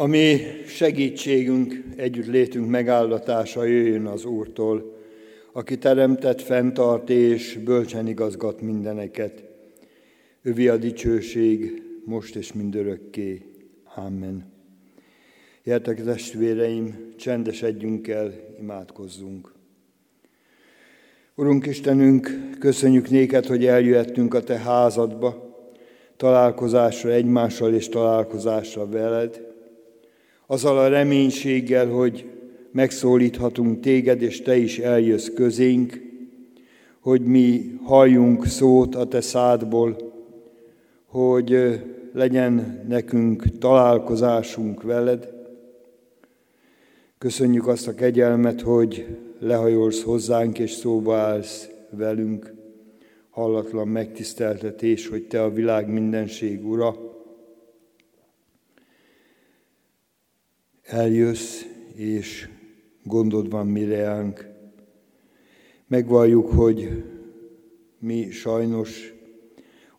Ami segítségünk, együttlétünk megáldatása jöjjön az Úrtól, aki teremtett, fenntart és bölcsen igazgat mindeneket. Övi a dicsőség, most és mindörökké. Amen. Jertek testvéreim, csendesedjünk el, imádkozzunk. Urunk Istenünk, köszönjük néked, hogy eljöhettünk a Te házadba, találkozásra egymással és találkozásra veled, azzal a reménységgel, hogy megszólíthatunk téged, és te is eljössz közénk, hogy mi halljunk szót a te szádból, hogy legyen nekünk találkozásunk veled. Köszönjük azt a kegyelmet, hogy lehajolsz hozzánk és szóba állsz velünk. Hallatlan megtiszteltetés, hogy te a világ mindenség ura, eljössz, és gondod van mi reánk. Megvalljuk, hogy mi sajnos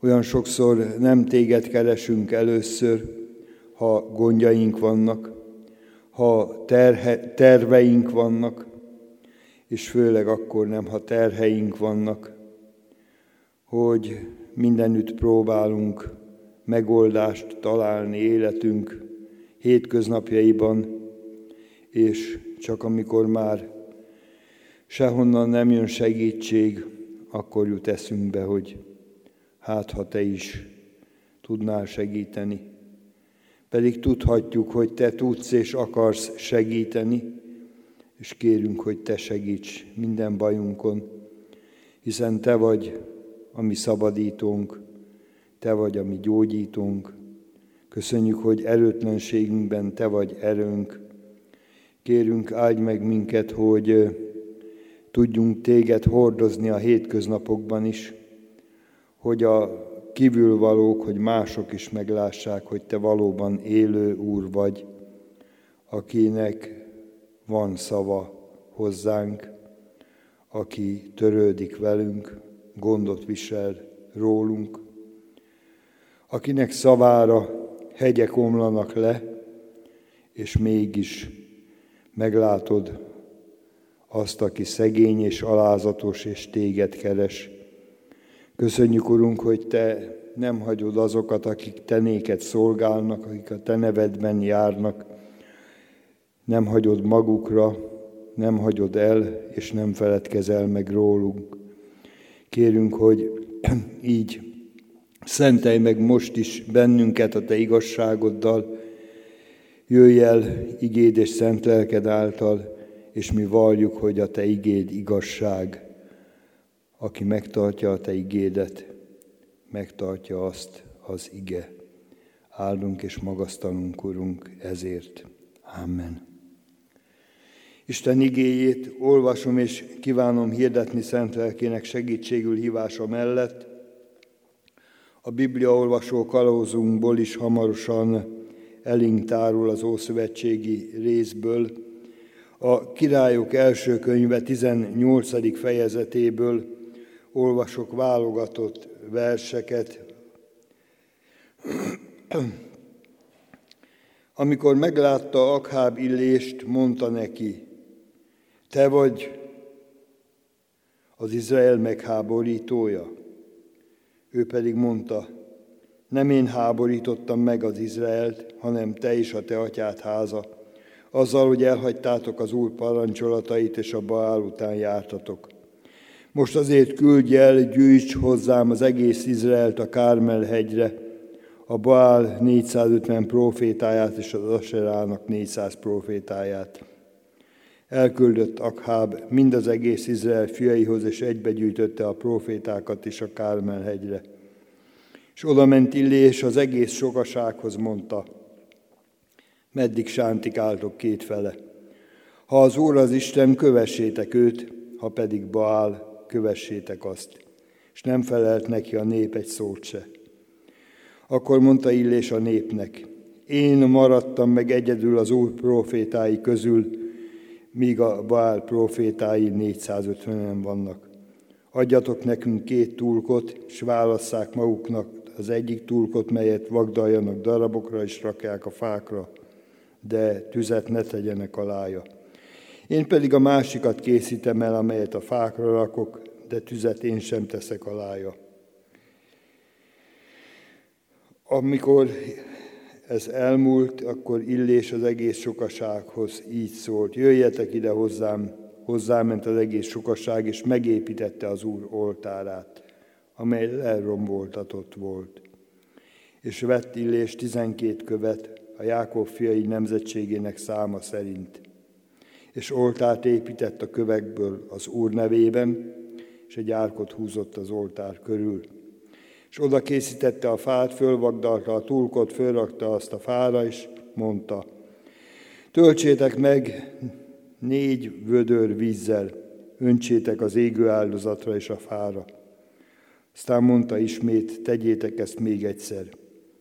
olyan sokszor nem téged keresünk először, ha gondjaink vannak, ha terhe, terveink vannak, és főleg akkor nem, ha terheink vannak, hogy mindenütt próbálunk megoldást találni életünk hétköznapjaiban, és csak amikor már sehonnan nem jön segítség, akkor jut eszünkbe, hogy hát ha te is tudnál segíteni. Pedig tudhatjuk, hogy te tudsz és akarsz segíteni, és kérünk, hogy te segíts minden bajunkon, hiszen te vagy a mi szabadítónk, te vagy a mi gyógyítónk, Köszönjük, hogy erőtlenségünkben Te vagy erőnk. Kérünk, áldj meg minket, hogy tudjunk Téged hordozni a hétköznapokban is, hogy a kívülvalók, hogy mások is meglássák, hogy Te valóban élő Úr vagy, akinek van szava hozzánk, aki törődik velünk, gondot visel rólunk, akinek szavára hegyek omlanak le, és mégis meglátod azt, aki szegény és alázatos, és téged keres. Köszönjük, Urunk, hogy Te nem hagyod azokat, akik Te néked szolgálnak, akik a Te nevedben járnak, nem hagyod magukra, nem hagyod el, és nem feledkezel meg rólunk. Kérünk, hogy így Szentelj meg most is bennünket a Te igazságoddal, jöjj el igéd és szent lelked által, és mi valljuk, hogy a Te igéd igazság. Aki megtartja a Te igédet, megtartja azt az ige. Áldunk és magasztalunk, Urunk, ezért. Amen. Isten igéjét olvasom és kívánom hirdetni szent lelkének segítségül hívása mellett, a Biblia olvasó kalózunkból is hamarosan elénk az Ószövetségi részből, a Királyok első könyve 18. fejezetéből olvasok válogatott verseket. Amikor meglátta Akháb illést, mondta neki, te vagy az Izrael megháborítója. Ő pedig mondta, nem én háborítottam meg az Izraelt, hanem te és a te atyád háza, azzal, hogy elhagytátok az Úr parancsolatait, és a Baál után jártatok. Most azért küldj el, gyűjts hozzám az egész Izraelt a Kármel hegyre, a Baál 450 profétáját és az Aserának 400 profétáját. Elküldött Akháb mind az egész Izrael fiaihoz, és egybegyűjtötte a profétákat is a Kármel hegyre. És oda ment Illé, és az egész sokasághoz mondta, meddig sántikáltok kétfele. Ha az Úr az Isten, kövessétek őt, ha pedig Baál, kövessétek azt. És nem felelt neki a nép egy szót se. Akkor mondta Illés a népnek, én maradtam meg egyedül az Úr profétái közül, míg a Baál profétái 450-en vannak. Adjatok nekünk két tulkot, és válasszák maguknak az egyik tulkot, melyet vagdaljanak darabokra, és rakják a fákra, de tüzet ne tegyenek alája. Én pedig a másikat készítem el, amelyet a fákra rakok, de tüzet én sem teszek alája. Amikor ez elmúlt, akkor Illés az egész sokasághoz így szólt, jöjjetek ide hozzám, hozzáment az egész sokaság, és megépítette az Úr oltárát, amely leromboltatott volt. És vett Illés tizenkét követ, a Jákob fiai nemzetségének száma szerint. És oltárt épített a kövekből az Úr nevében, és egy árkot húzott az oltár körül és oda készítette a fát, fölvagdalta a túlkot, fölrakta azt a fára, és mondta, töltsétek meg négy vödör vízzel, öntsétek az égő áldozatra és a fára. Aztán mondta ismét, tegyétek ezt még egyszer,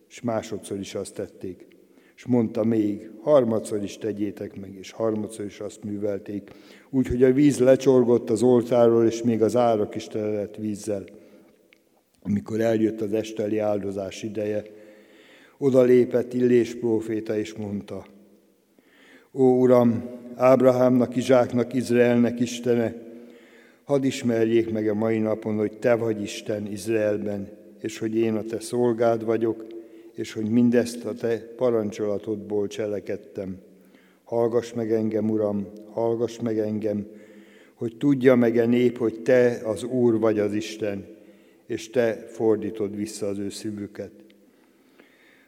és másodszor is azt tették. És mondta még, harmadszor is tegyétek meg, és harmadszor is azt művelték. Úgyhogy a víz lecsorgott az oltáról, és még az árak is tele vízzel amikor eljött az esteli áldozás ideje, oda lépett Illés próféta és mondta, Ó Uram, Ábrahámnak, Izsáknak, Izraelnek Istene, hadd ismerjék meg a mai napon, hogy Te vagy Isten Izraelben, és hogy én a Te szolgád vagyok, és hogy mindezt a Te parancsolatodból cselekedtem. Hallgass meg engem, Uram, hallgass meg engem, hogy tudja meg a nép, hogy Te az Úr vagy az Isten, és te fordítod vissza az ő szívüket.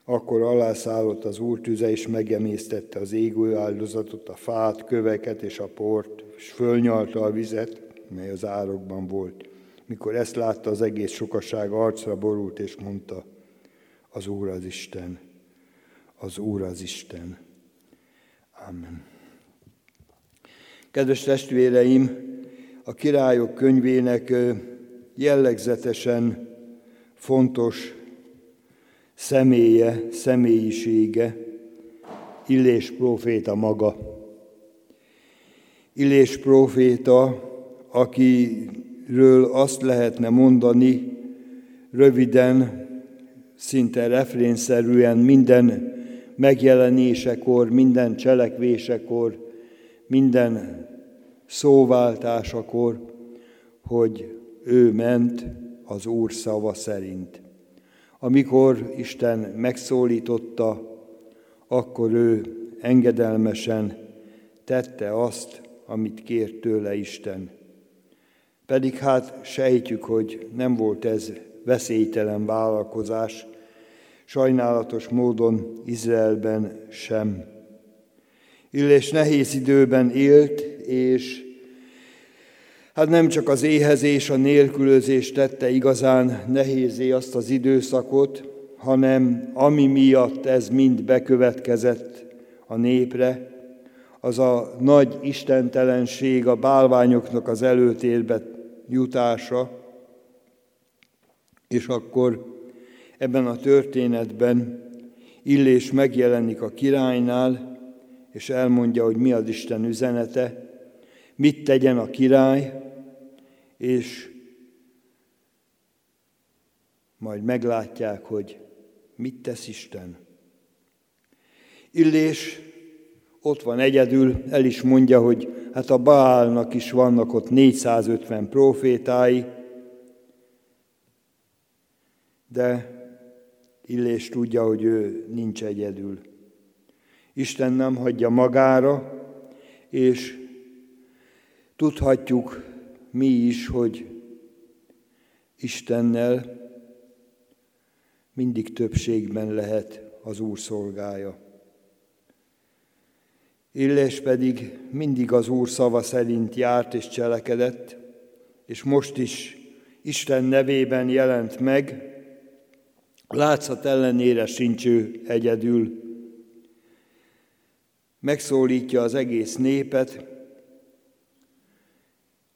Akkor alászállott az úr tüze, és megemésztette az égő áldozatot, a fát, köveket és a port, és fölnyalta a vizet, mely az árokban volt. Mikor ezt látta, az egész sokaság arcra borult, és mondta, az Úr az Isten, az Úr az Isten. Amen. Kedves testvéreim, a királyok könyvének jellegzetesen fontos személye, személyisége, Illés próféta maga. Illés próféta, akiről azt lehetne mondani röviden, szinte refrénszerűen minden megjelenésekor, minden cselekvésekor, minden szóváltásakor, hogy ő ment az Úr szava szerint. Amikor Isten megszólította, akkor ő engedelmesen tette azt, amit kért tőle Isten. Pedig hát sejtjük, hogy nem volt ez veszélytelen vállalkozás, sajnálatos módon Izraelben sem. Illés nehéz időben élt, és Hát nem csak az éhezés, a nélkülözés tette igazán nehézé azt az időszakot, hanem ami miatt ez mind bekövetkezett a népre, az a nagy istentelenség, a bálványoknak az előtérbe jutása, és akkor ebben a történetben Illés megjelenik a királynál, és elmondja, hogy mi az Isten üzenete, mit tegyen a király, és majd meglátják, hogy mit tesz Isten. Illés ott van egyedül, el is mondja, hogy hát a Baálnak is vannak ott 450 profétái, de Illés tudja, hogy ő nincs egyedül. Isten nem hagyja magára, és Tudhatjuk mi is, hogy Istennel mindig többségben lehet az Úr szolgája. Illes pedig mindig az Úr szava szerint járt és cselekedett, és most is Isten nevében jelent meg, látszat ellenére sincs ő egyedül. Megszólítja az egész népet,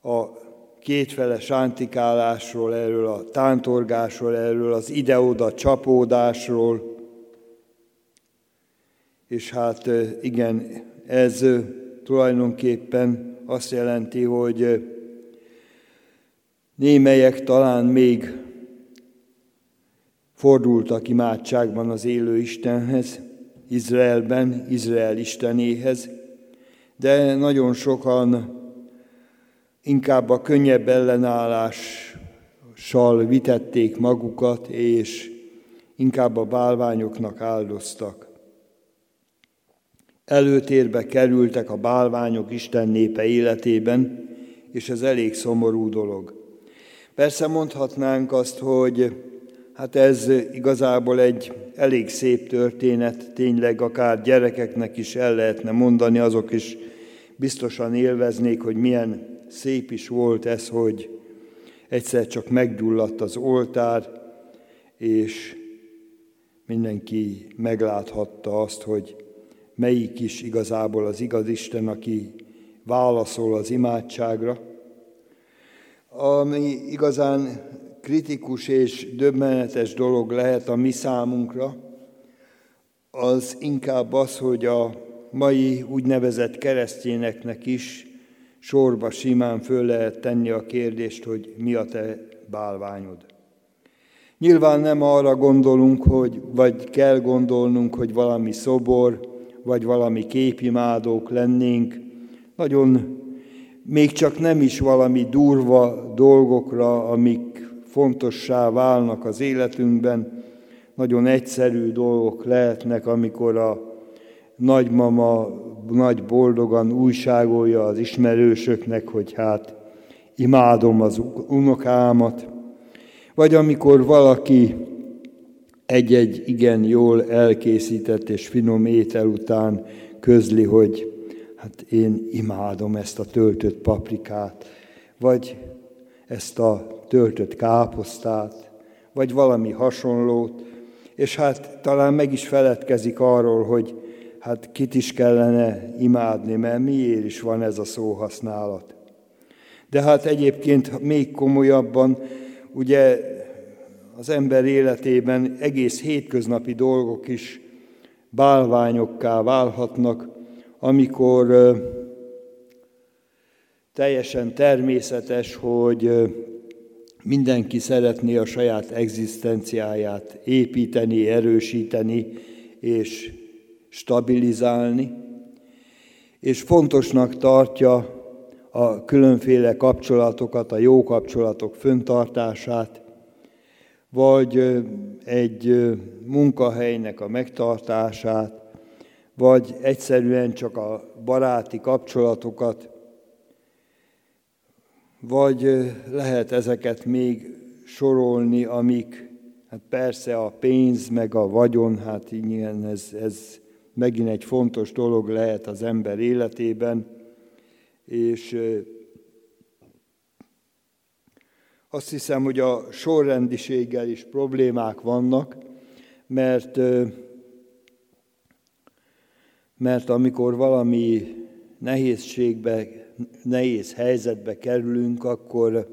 a kétfele sántikálásról, erről a tántorgásról, erről az ide-oda csapódásról. És hát igen, ez tulajdonképpen azt jelenti, hogy némelyek talán még fordultak imádságban az élő Istenhez, Izraelben, Izrael Istenéhez, de nagyon sokan inkább a könnyebb ellenállással vitették magukat, és inkább a bálványoknak áldoztak. Előtérbe kerültek a bálványok Isten népe életében, és ez elég szomorú dolog. Persze mondhatnánk azt, hogy hát ez igazából egy elég szép történet, tényleg akár gyerekeknek is el lehetne mondani, azok is biztosan élveznék, hogy milyen szép is volt ez, hogy egyszer csak meggyulladt az oltár, és mindenki megláthatta azt, hogy melyik is igazából az igaz Isten, aki válaszol az imádságra. Ami igazán kritikus és döbbenetes dolog lehet a mi számunkra, az inkább az, hogy a mai úgynevezett keresztényeknek is sorba simán föl lehet tenni a kérdést, hogy mi a te bálványod. Nyilván nem arra gondolunk, hogy, vagy kell gondolnunk, hogy valami szobor, vagy valami képimádók lennénk. Nagyon még csak nem is valami durva dolgokra, amik fontossá válnak az életünkben, nagyon egyszerű dolgok lehetnek, amikor a nagymama nagy boldogan újságolja az ismerősöknek, hogy hát imádom az unokámat, vagy amikor valaki egy-egy igen jól elkészített és finom étel után közli, hogy hát én imádom ezt a töltött paprikát, vagy ezt a töltött káposztát, vagy valami hasonlót, és hát talán meg is feledkezik arról, hogy hát kit is kellene imádni, mert miért is van ez a szóhasználat. De hát egyébként még komolyabban, ugye az ember életében egész hétköznapi dolgok is bálványokká válhatnak, amikor teljesen természetes, hogy mindenki szeretné a saját egzisztenciáját építeni, erősíteni és stabilizálni, és fontosnak tartja a különféle kapcsolatokat, a jó kapcsolatok föntartását, vagy egy munkahelynek a megtartását, vagy egyszerűen csak a baráti kapcsolatokat, vagy lehet ezeket még sorolni, amik, hát persze a pénz, meg a vagyon, hát igen, ez, ez megint egy fontos dolog lehet az ember életében, és azt hiszem, hogy a sorrendiséggel is problémák vannak, mert, mert amikor valami nehézségbe, nehéz helyzetbe kerülünk, akkor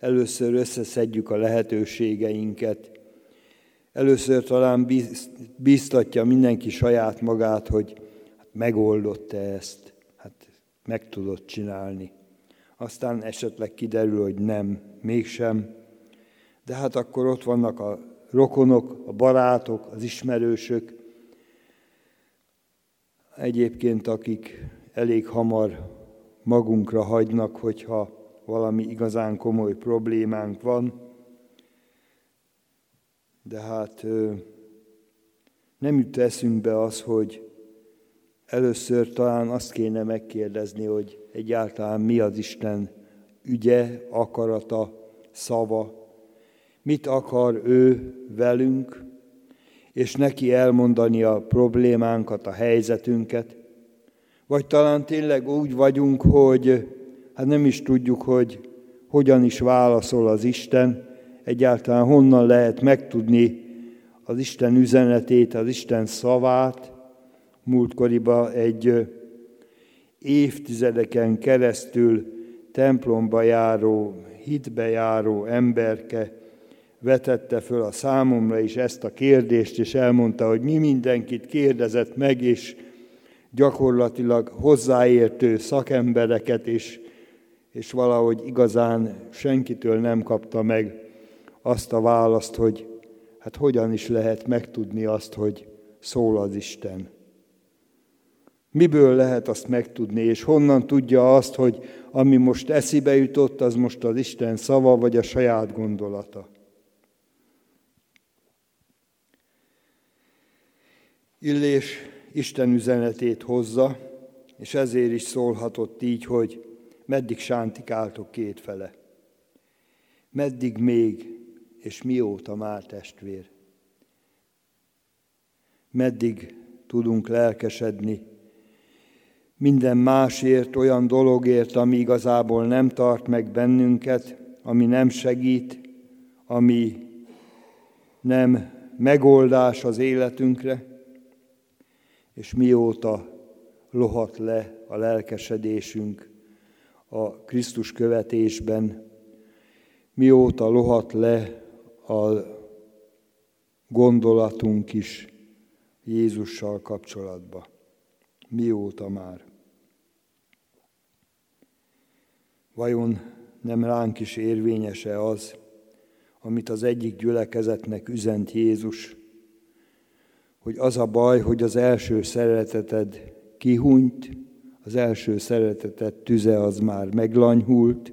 először összeszedjük a lehetőségeinket. Először talán biztatja mindenki saját magát, hogy hát megoldotta ezt, hát meg tudod csinálni. Aztán esetleg kiderül, hogy nem, mégsem. De hát akkor ott vannak a rokonok, a barátok, az ismerősök, egyébként akik elég hamar magunkra hagynak, hogyha valami igazán komoly problémánk van. De hát nem jut eszünkbe az, hogy először talán azt kéne megkérdezni, hogy egyáltalán mi az Isten ügye, akarata, szava, mit akar ő velünk, és neki elmondani a problémánkat, a helyzetünket, vagy talán tényleg úgy vagyunk, hogy hát nem is tudjuk, hogy hogyan is válaszol az Isten, egyáltalán honnan lehet megtudni az Isten üzenetét, az Isten szavát. Múltkoriban egy évtizedeken keresztül templomba járó, hitbe járó emberke vetette föl a számomra is ezt a kérdést, és elmondta, hogy mi mindenkit kérdezett meg, és gyakorlatilag hozzáértő szakembereket, és, és valahogy igazán senkitől nem kapta meg azt a választ, hogy hát hogyan is lehet megtudni azt, hogy szól az Isten. Miből lehet azt megtudni, és honnan tudja azt, hogy ami most eszibe jutott, az most az Isten szava, vagy a saját gondolata? Illés Isten üzenetét hozza, és ezért is szólhatott így, hogy meddig sántikáltok kétfele. Meddig még, és mióta már testvér? Meddig tudunk lelkesedni minden másért, olyan dologért, ami igazából nem tart meg bennünket, ami nem segít, ami nem megoldás az életünkre, és mióta lohat le a lelkesedésünk a Krisztus követésben, mióta lohat le a gondolatunk is Jézussal kapcsolatba. Mióta már? Vajon nem ránk is érvényese az, amit az egyik gyülekezetnek üzent Jézus, hogy az a baj, hogy az első szereteted kihunyt, az első szereteted tüze az már meglanyhult,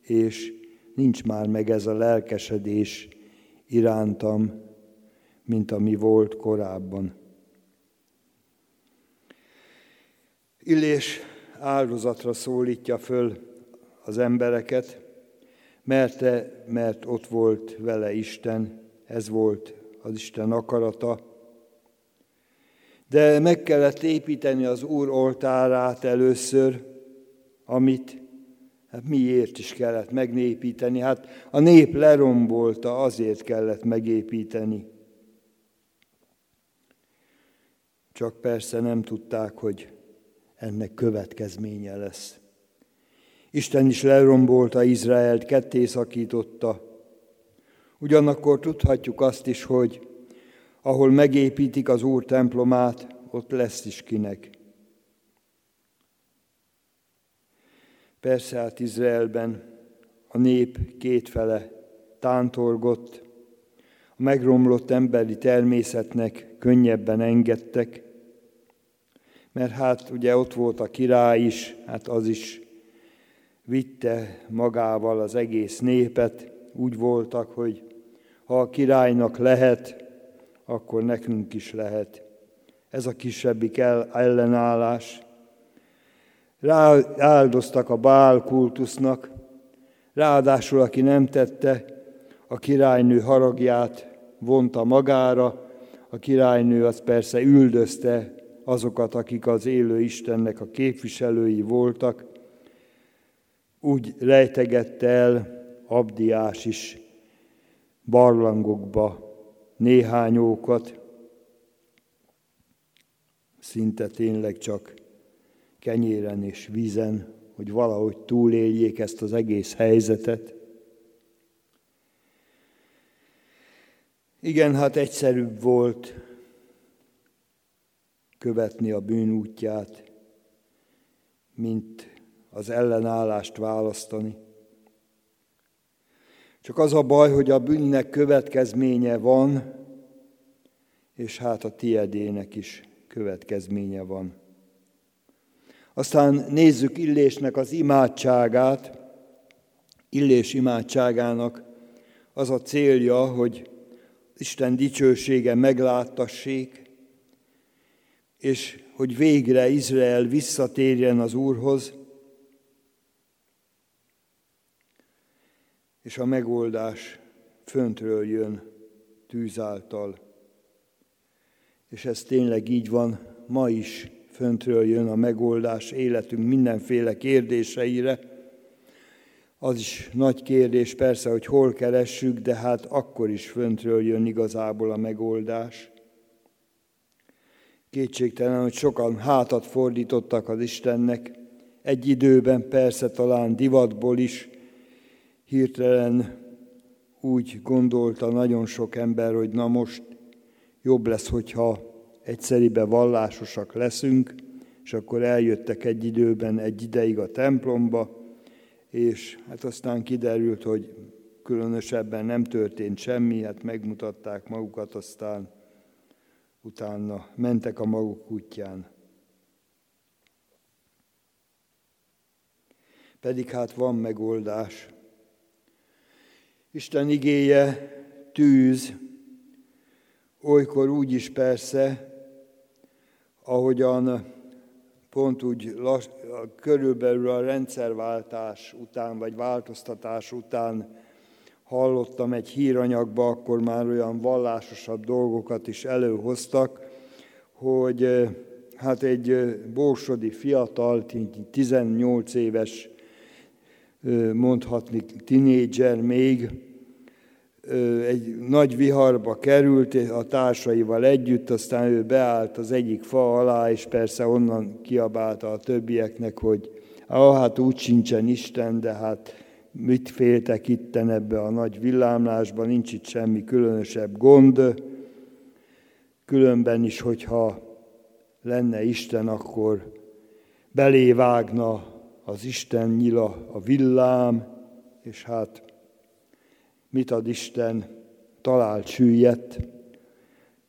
és nincs már meg ez a lelkesedés irántam, mint ami volt korábban. Illés áldozatra szólítja föl az embereket, mert, mert ott volt vele Isten, ez volt az Isten akarata. De meg kellett építeni az Úr oltárát először, amit hát miért is kellett megnépíteni? Hát a nép lerombolta, azért kellett megépíteni. Csak persze nem tudták, hogy ennek következménye lesz. Isten is lerombolta Izraelt, ketté szakította. Ugyanakkor tudhatjuk azt is, hogy ahol megépítik az Úr templomát, ott lesz is kinek. Persze hát Izraelben a nép kétfele tántorgott, a megromlott emberi természetnek könnyebben engedtek, mert hát ugye ott volt a király is, hát az is vitte magával az egész népet, úgy voltak, hogy ha a királynak lehet, akkor nekünk is lehet. Ez a kisebbik ellenállás. Rááldoztak a Bál kultusznak, ráadásul aki nem tette, a királynő haragját vonta magára, a királynő az persze üldözte azokat, akik az élő Istennek a képviselői voltak, úgy rejtegette el Abdiás is barlangokba néhányókat, szinte tényleg csak kenyéren és vízen, hogy valahogy túléljék ezt az egész helyzetet. Igen, hát egyszerűbb volt követni a bűn útját, mint az ellenállást választani. Csak az a baj, hogy a bűnnek következménye van, és hát a tiedének is következménye van. Aztán nézzük Illésnek az imádságát. Illés imádságának az a célja, hogy Isten dicsősége megláttassék, és hogy végre Izrael visszatérjen az Úrhoz, és a megoldás föntről jön tűz által. És ez tényleg így van, ma is föntről jön a megoldás életünk mindenféle kérdéseire. Az is nagy kérdés persze, hogy hol keressük, de hát akkor is föntről jön igazából a megoldás. Kétségtelen, hogy sokan hátat fordítottak az Istennek, egy időben persze talán divatból is, hirtelen úgy gondolta nagyon sok ember, hogy na most jobb lesz, hogyha egyszeribe vallásosak leszünk, és akkor eljöttek egy időben, egy ideig a templomba, és hát aztán kiderült, hogy különösebben nem történt semmi, hát megmutatták magukat, aztán utána mentek a maguk útján. Pedig hát van megoldás. Isten igéje tűz, olykor úgy is persze, ahogyan pont úgy lass, körülbelül a rendszerváltás után, vagy változtatás után hallottam egy híranyagba, akkor már olyan vallásosabb dolgokat is előhoztak, hogy hát egy borsodi fiatal, 18 éves, mondhatni tinédzser még, egy nagy viharba került a társaival együtt, aztán ő beállt az egyik fa alá, és persze onnan kiabálta a többieknek, hogy ah, hát úgy sincsen Isten, de hát mit féltek itten ebbe a nagy villámlásba, nincs itt semmi különösebb gond. Különben is, hogyha lenne Isten, akkor belévágna az Isten nyila, a villám, és hát mit ad Isten, talált süllyedt,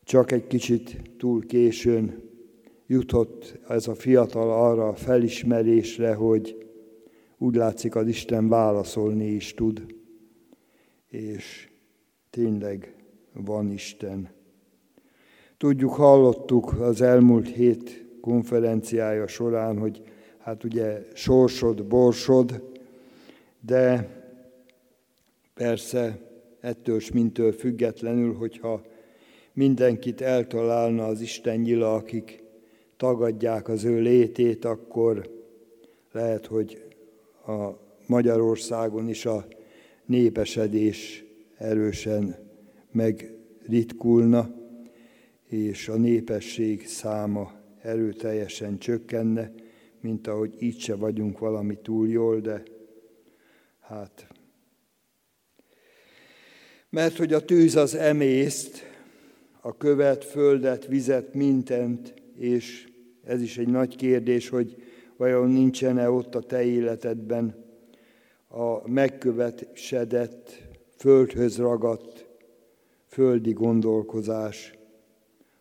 csak egy kicsit túl későn jutott ez a fiatal arra a felismerésre, hogy úgy látszik, az Isten válaszolni is tud, és tényleg van Isten. Tudjuk, hallottuk az elmúlt hét konferenciája során, hogy hát ugye sorsod, borsod, de persze ettől mintől függetlenül, hogyha mindenkit eltalálna az Isten nyila, akik tagadják az ő létét, akkor lehet, hogy a Magyarországon is a népesedés erősen megritkulna, és a népesség száma erőteljesen csökkenne, mint ahogy így se vagyunk valami túl jól, de hát... Mert hogy a tűz az emészt, a követ, földet, vizet, mindent, és ez is egy nagy kérdés, hogy vajon nincsen-e ott a te életedben a megkövetsedett, földhöz ragadt földi gondolkozás,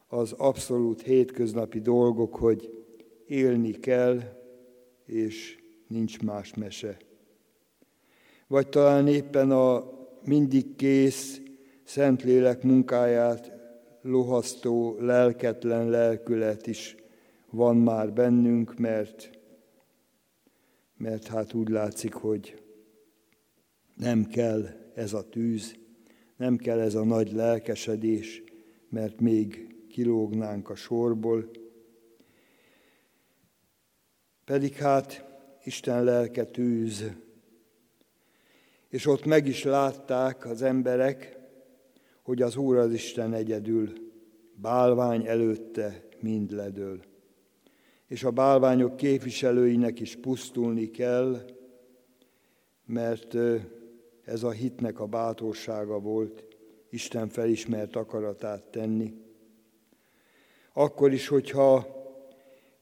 az abszolút hétköznapi dolgok, hogy élni kell, és nincs más mese. Vagy talán éppen a mindig kész Szentlélek munkáját lohasztó lelketlen lelkület is van már bennünk, mert mert hát úgy látszik, hogy nem kell ez a tűz, nem kell ez a nagy lelkesedés, mert még kilógnánk a sorból. Pedig hát Isten lelke tűz, és ott meg is látták az emberek, hogy az Úr az Isten egyedül, bálvány előtte mind ledől és a bálványok képviselőinek is pusztulni kell, mert ez a hitnek a bátorsága volt, Isten felismert akaratát tenni. Akkor is, hogyha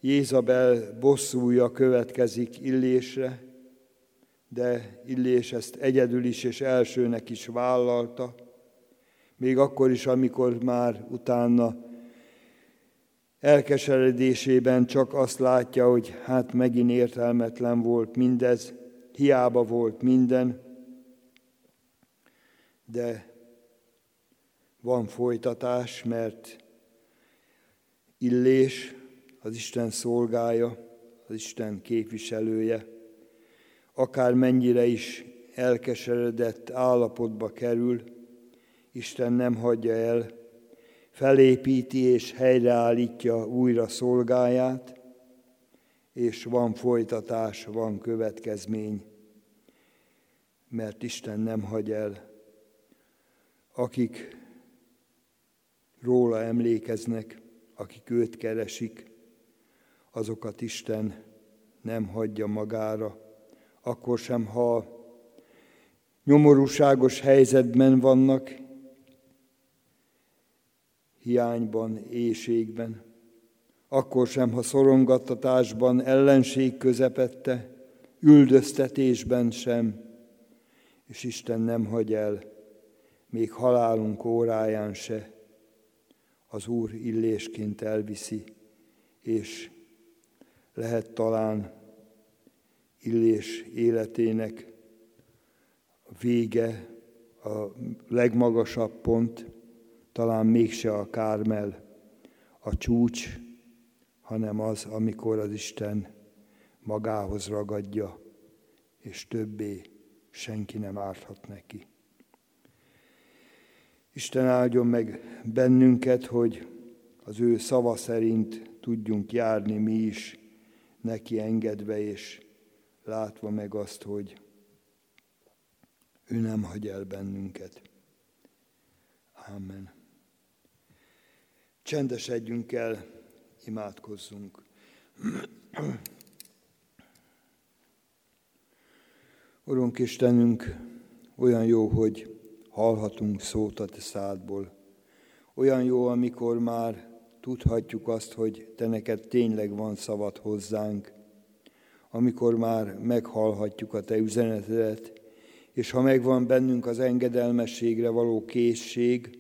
Jézabel bosszúja következik Illésre, de Illés ezt egyedül is és elsőnek is vállalta, még akkor is, amikor már utána elkeseredésében csak azt látja, hogy hát megint értelmetlen volt mindez, hiába volt minden, de van folytatás, mert Illés az Isten szolgája, az Isten képviselője, akár mennyire is elkeseredett állapotba kerül, Isten nem hagyja el, felépíti és helyreállítja újra szolgáját, és van folytatás, van következmény, mert Isten nem hagy el. Akik róla emlékeznek, akik őt keresik, azokat Isten nem hagyja magára, akkor sem, ha nyomorúságos helyzetben vannak, hiányban, éjségben, akkor sem, ha szorongattatásban, ellenség közepette, üldöztetésben sem, és Isten nem hagy el, még halálunk óráján se, az Úr illésként elviszi, és lehet talán Illés életének vége, a legmagasabb pont, talán mégse a Kármel, a csúcs, hanem az, amikor az Isten magához ragadja, és többé senki nem árthat neki. Isten áldjon meg bennünket, hogy az ő szava szerint tudjunk járni mi is, neki engedve és látva meg azt, hogy ő nem hagy el bennünket. Amen. Csendesedjünk el, imádkozzunk. Urunk Istenünk, olyan jó, hogy hallhatunk szót a Te szádból. Olyan jó, amikor már tudhatjuk azt, hogy Te neked tényleg van szavad hozzánk, amikor már meghallhatjuk a Te üzenetedet, és ha megvan bennünk az engedelmességre való készség,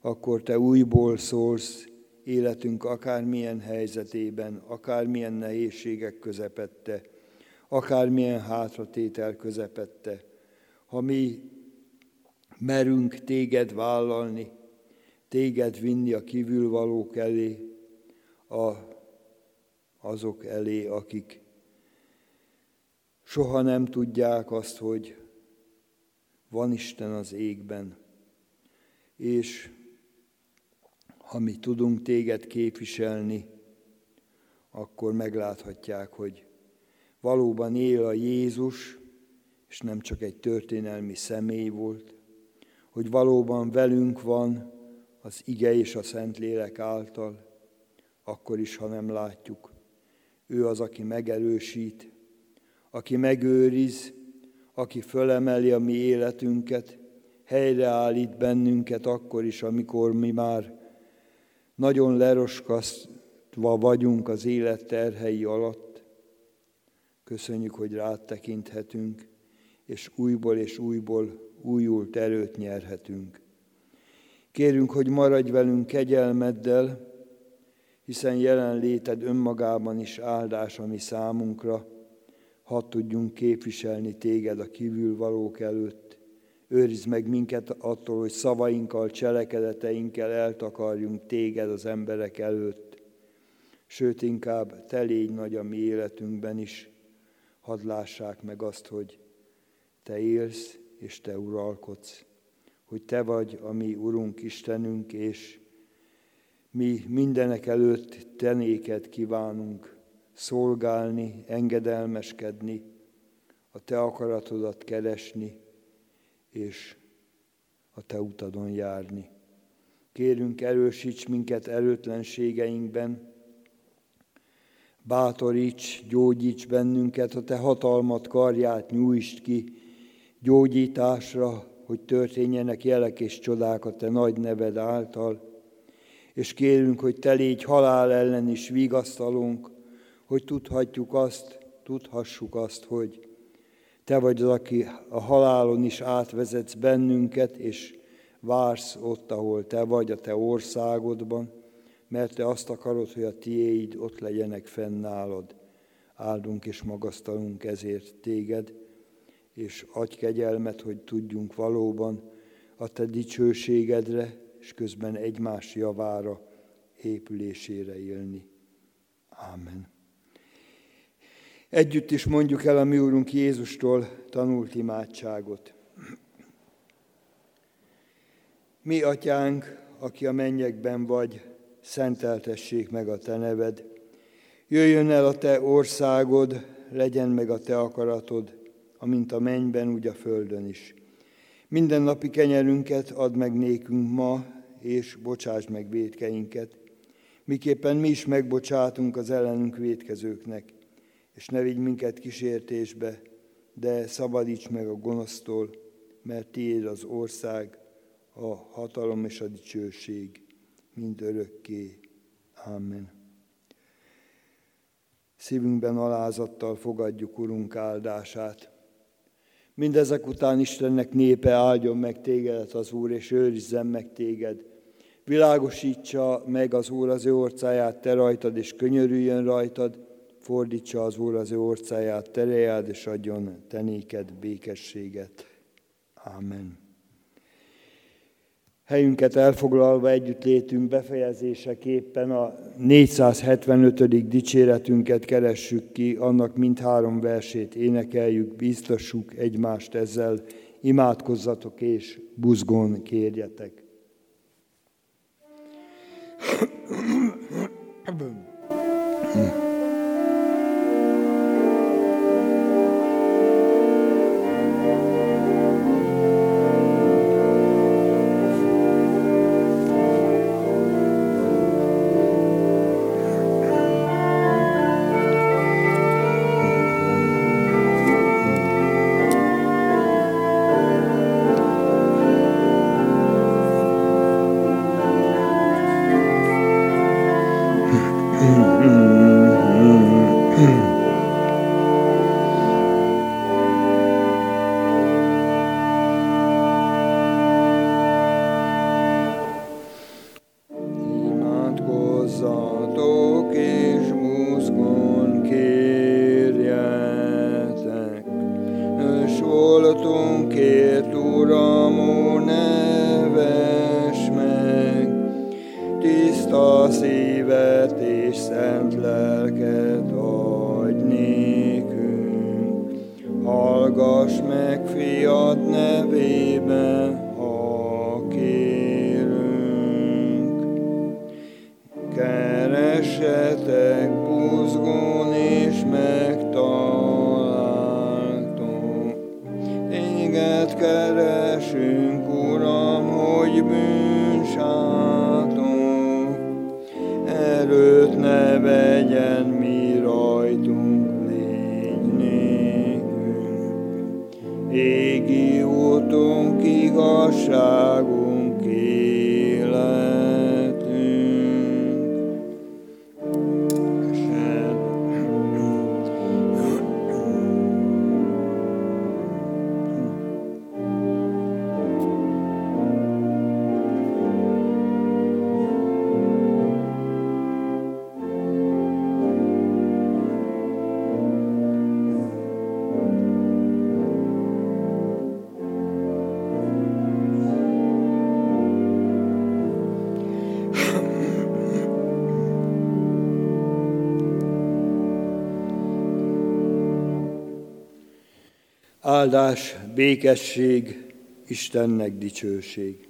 akkor Te újból szólsz életünk akármilyen helyzetében, akármilyen nehézségek közepette, akármilyen hátratétel közepette. Ha mi merünk téged vállalni, téged vinni a kívülvalók elé, a, azok elé, akik soha nem tudják azt, hogy van Isten az égben, és ha mi tudunk téged képviselni, akkor megláthatják, hogy valóban él a Jézus, és nem csak egy történelmi személy volt, hogy valóban velünk van az ige és a Szentlélek által, akkor is, ha nem látjuk. Ő az, aki megerősít, aki megőriz, aki fölemeli a mi életünket, helyreállít bennünket akkor is, amikor mi már nagyon leroskasztva vagyunk az élet terhei alatt. Köszönjük, hogy rád tekinthetünk, és újból és újból újult erőt nyerhetünk. Kérünk, hogy maradj velünk kegyelmeddel, hiszen jelenléted önmagában is áldás a mi számunkra, hadd tudjunk képviselni téged a kívülvalók előtt. Őrizd meg minket attól, hogy szavainkkal, cselekedeteinkkel eltakarjunk téged az emberek előtt. Sőt, inkább te légy nagy a mi életünkben is. Hadd lássák meg azt, hogy te élsz és te uralkodsz. Hogy te vagy a mi Urunk Istenünk, és mi mindenek előtt tenéket kívánunk szolgálni, engedelmeskedni, a Te akaratodat keresni, és a Te utadon járni. Kérünk, erősíts minket erőtlenségeinkben, bátoríts, gyógyíts bennünket, a Te hatalmat karját nyújtsd ki gyógyításra, hogy történjenek jelek és csodák a Te nagy neved által, és kérünk, hogy Te légy halál ellen is vigasztalunk, hogy tudhatjuk azt, tudhassuk azt, hogy Te vagy az, aki a halálon is átvezetsz bennünket, és vársz ott, ahol Te vagy, a Te országodban, mert Te azt akarod, hogy a tiéid ott legyenek fennállod. Áldunk és magasztalunk ezért Téged, és adj kegyelmet, hogy tudjunk valóban a Te dicsőségedre, és közben egymás javára, épülésére élni. Amen. Együtt is mondjuk el a mi Úrunk Jézustól tanult imádságot. Mi, Atyánk, aki a mennyekben vagy, szenteltessék meg a Te neved. Jöjjön el a Te országod, legyen meg a Te akaratod, amint a mennyben, úgy a földön is. Minden napi kenyerünket add meg nékünk ma, és bocsáss meg védkeinket, miképpen mi is megbocsátunk az ellenünk védkezőknek, és ne vigy minket kísértésbe, de szabadíts meg a gonosztól, mert tiéd az ország, a hatalom és a dicsőség mind örökké. Amen. Szívünkben alázattal fogadjuk Urunk áldását. Mindezek után Istennek népe áldjon meg tégedet az Úr, és őrizzen meg téged. Világosítsa meg az Úr az ő orcáját te rajtad, és könyörüljön rajtad, fordítsa az Úr az ő orcáját terejád, és adjon te néked békességet. Amen. Helyünket elfoglalva együttlétünk befejezéseképpen a 475. dicséretünket keressük ki, annak mindhárom versét énekeljük, biztosuk egymást ezzel, imádkozzatok és buzgón kérjetek. Hmm. Áldás, békesség, Istennek dicsőség.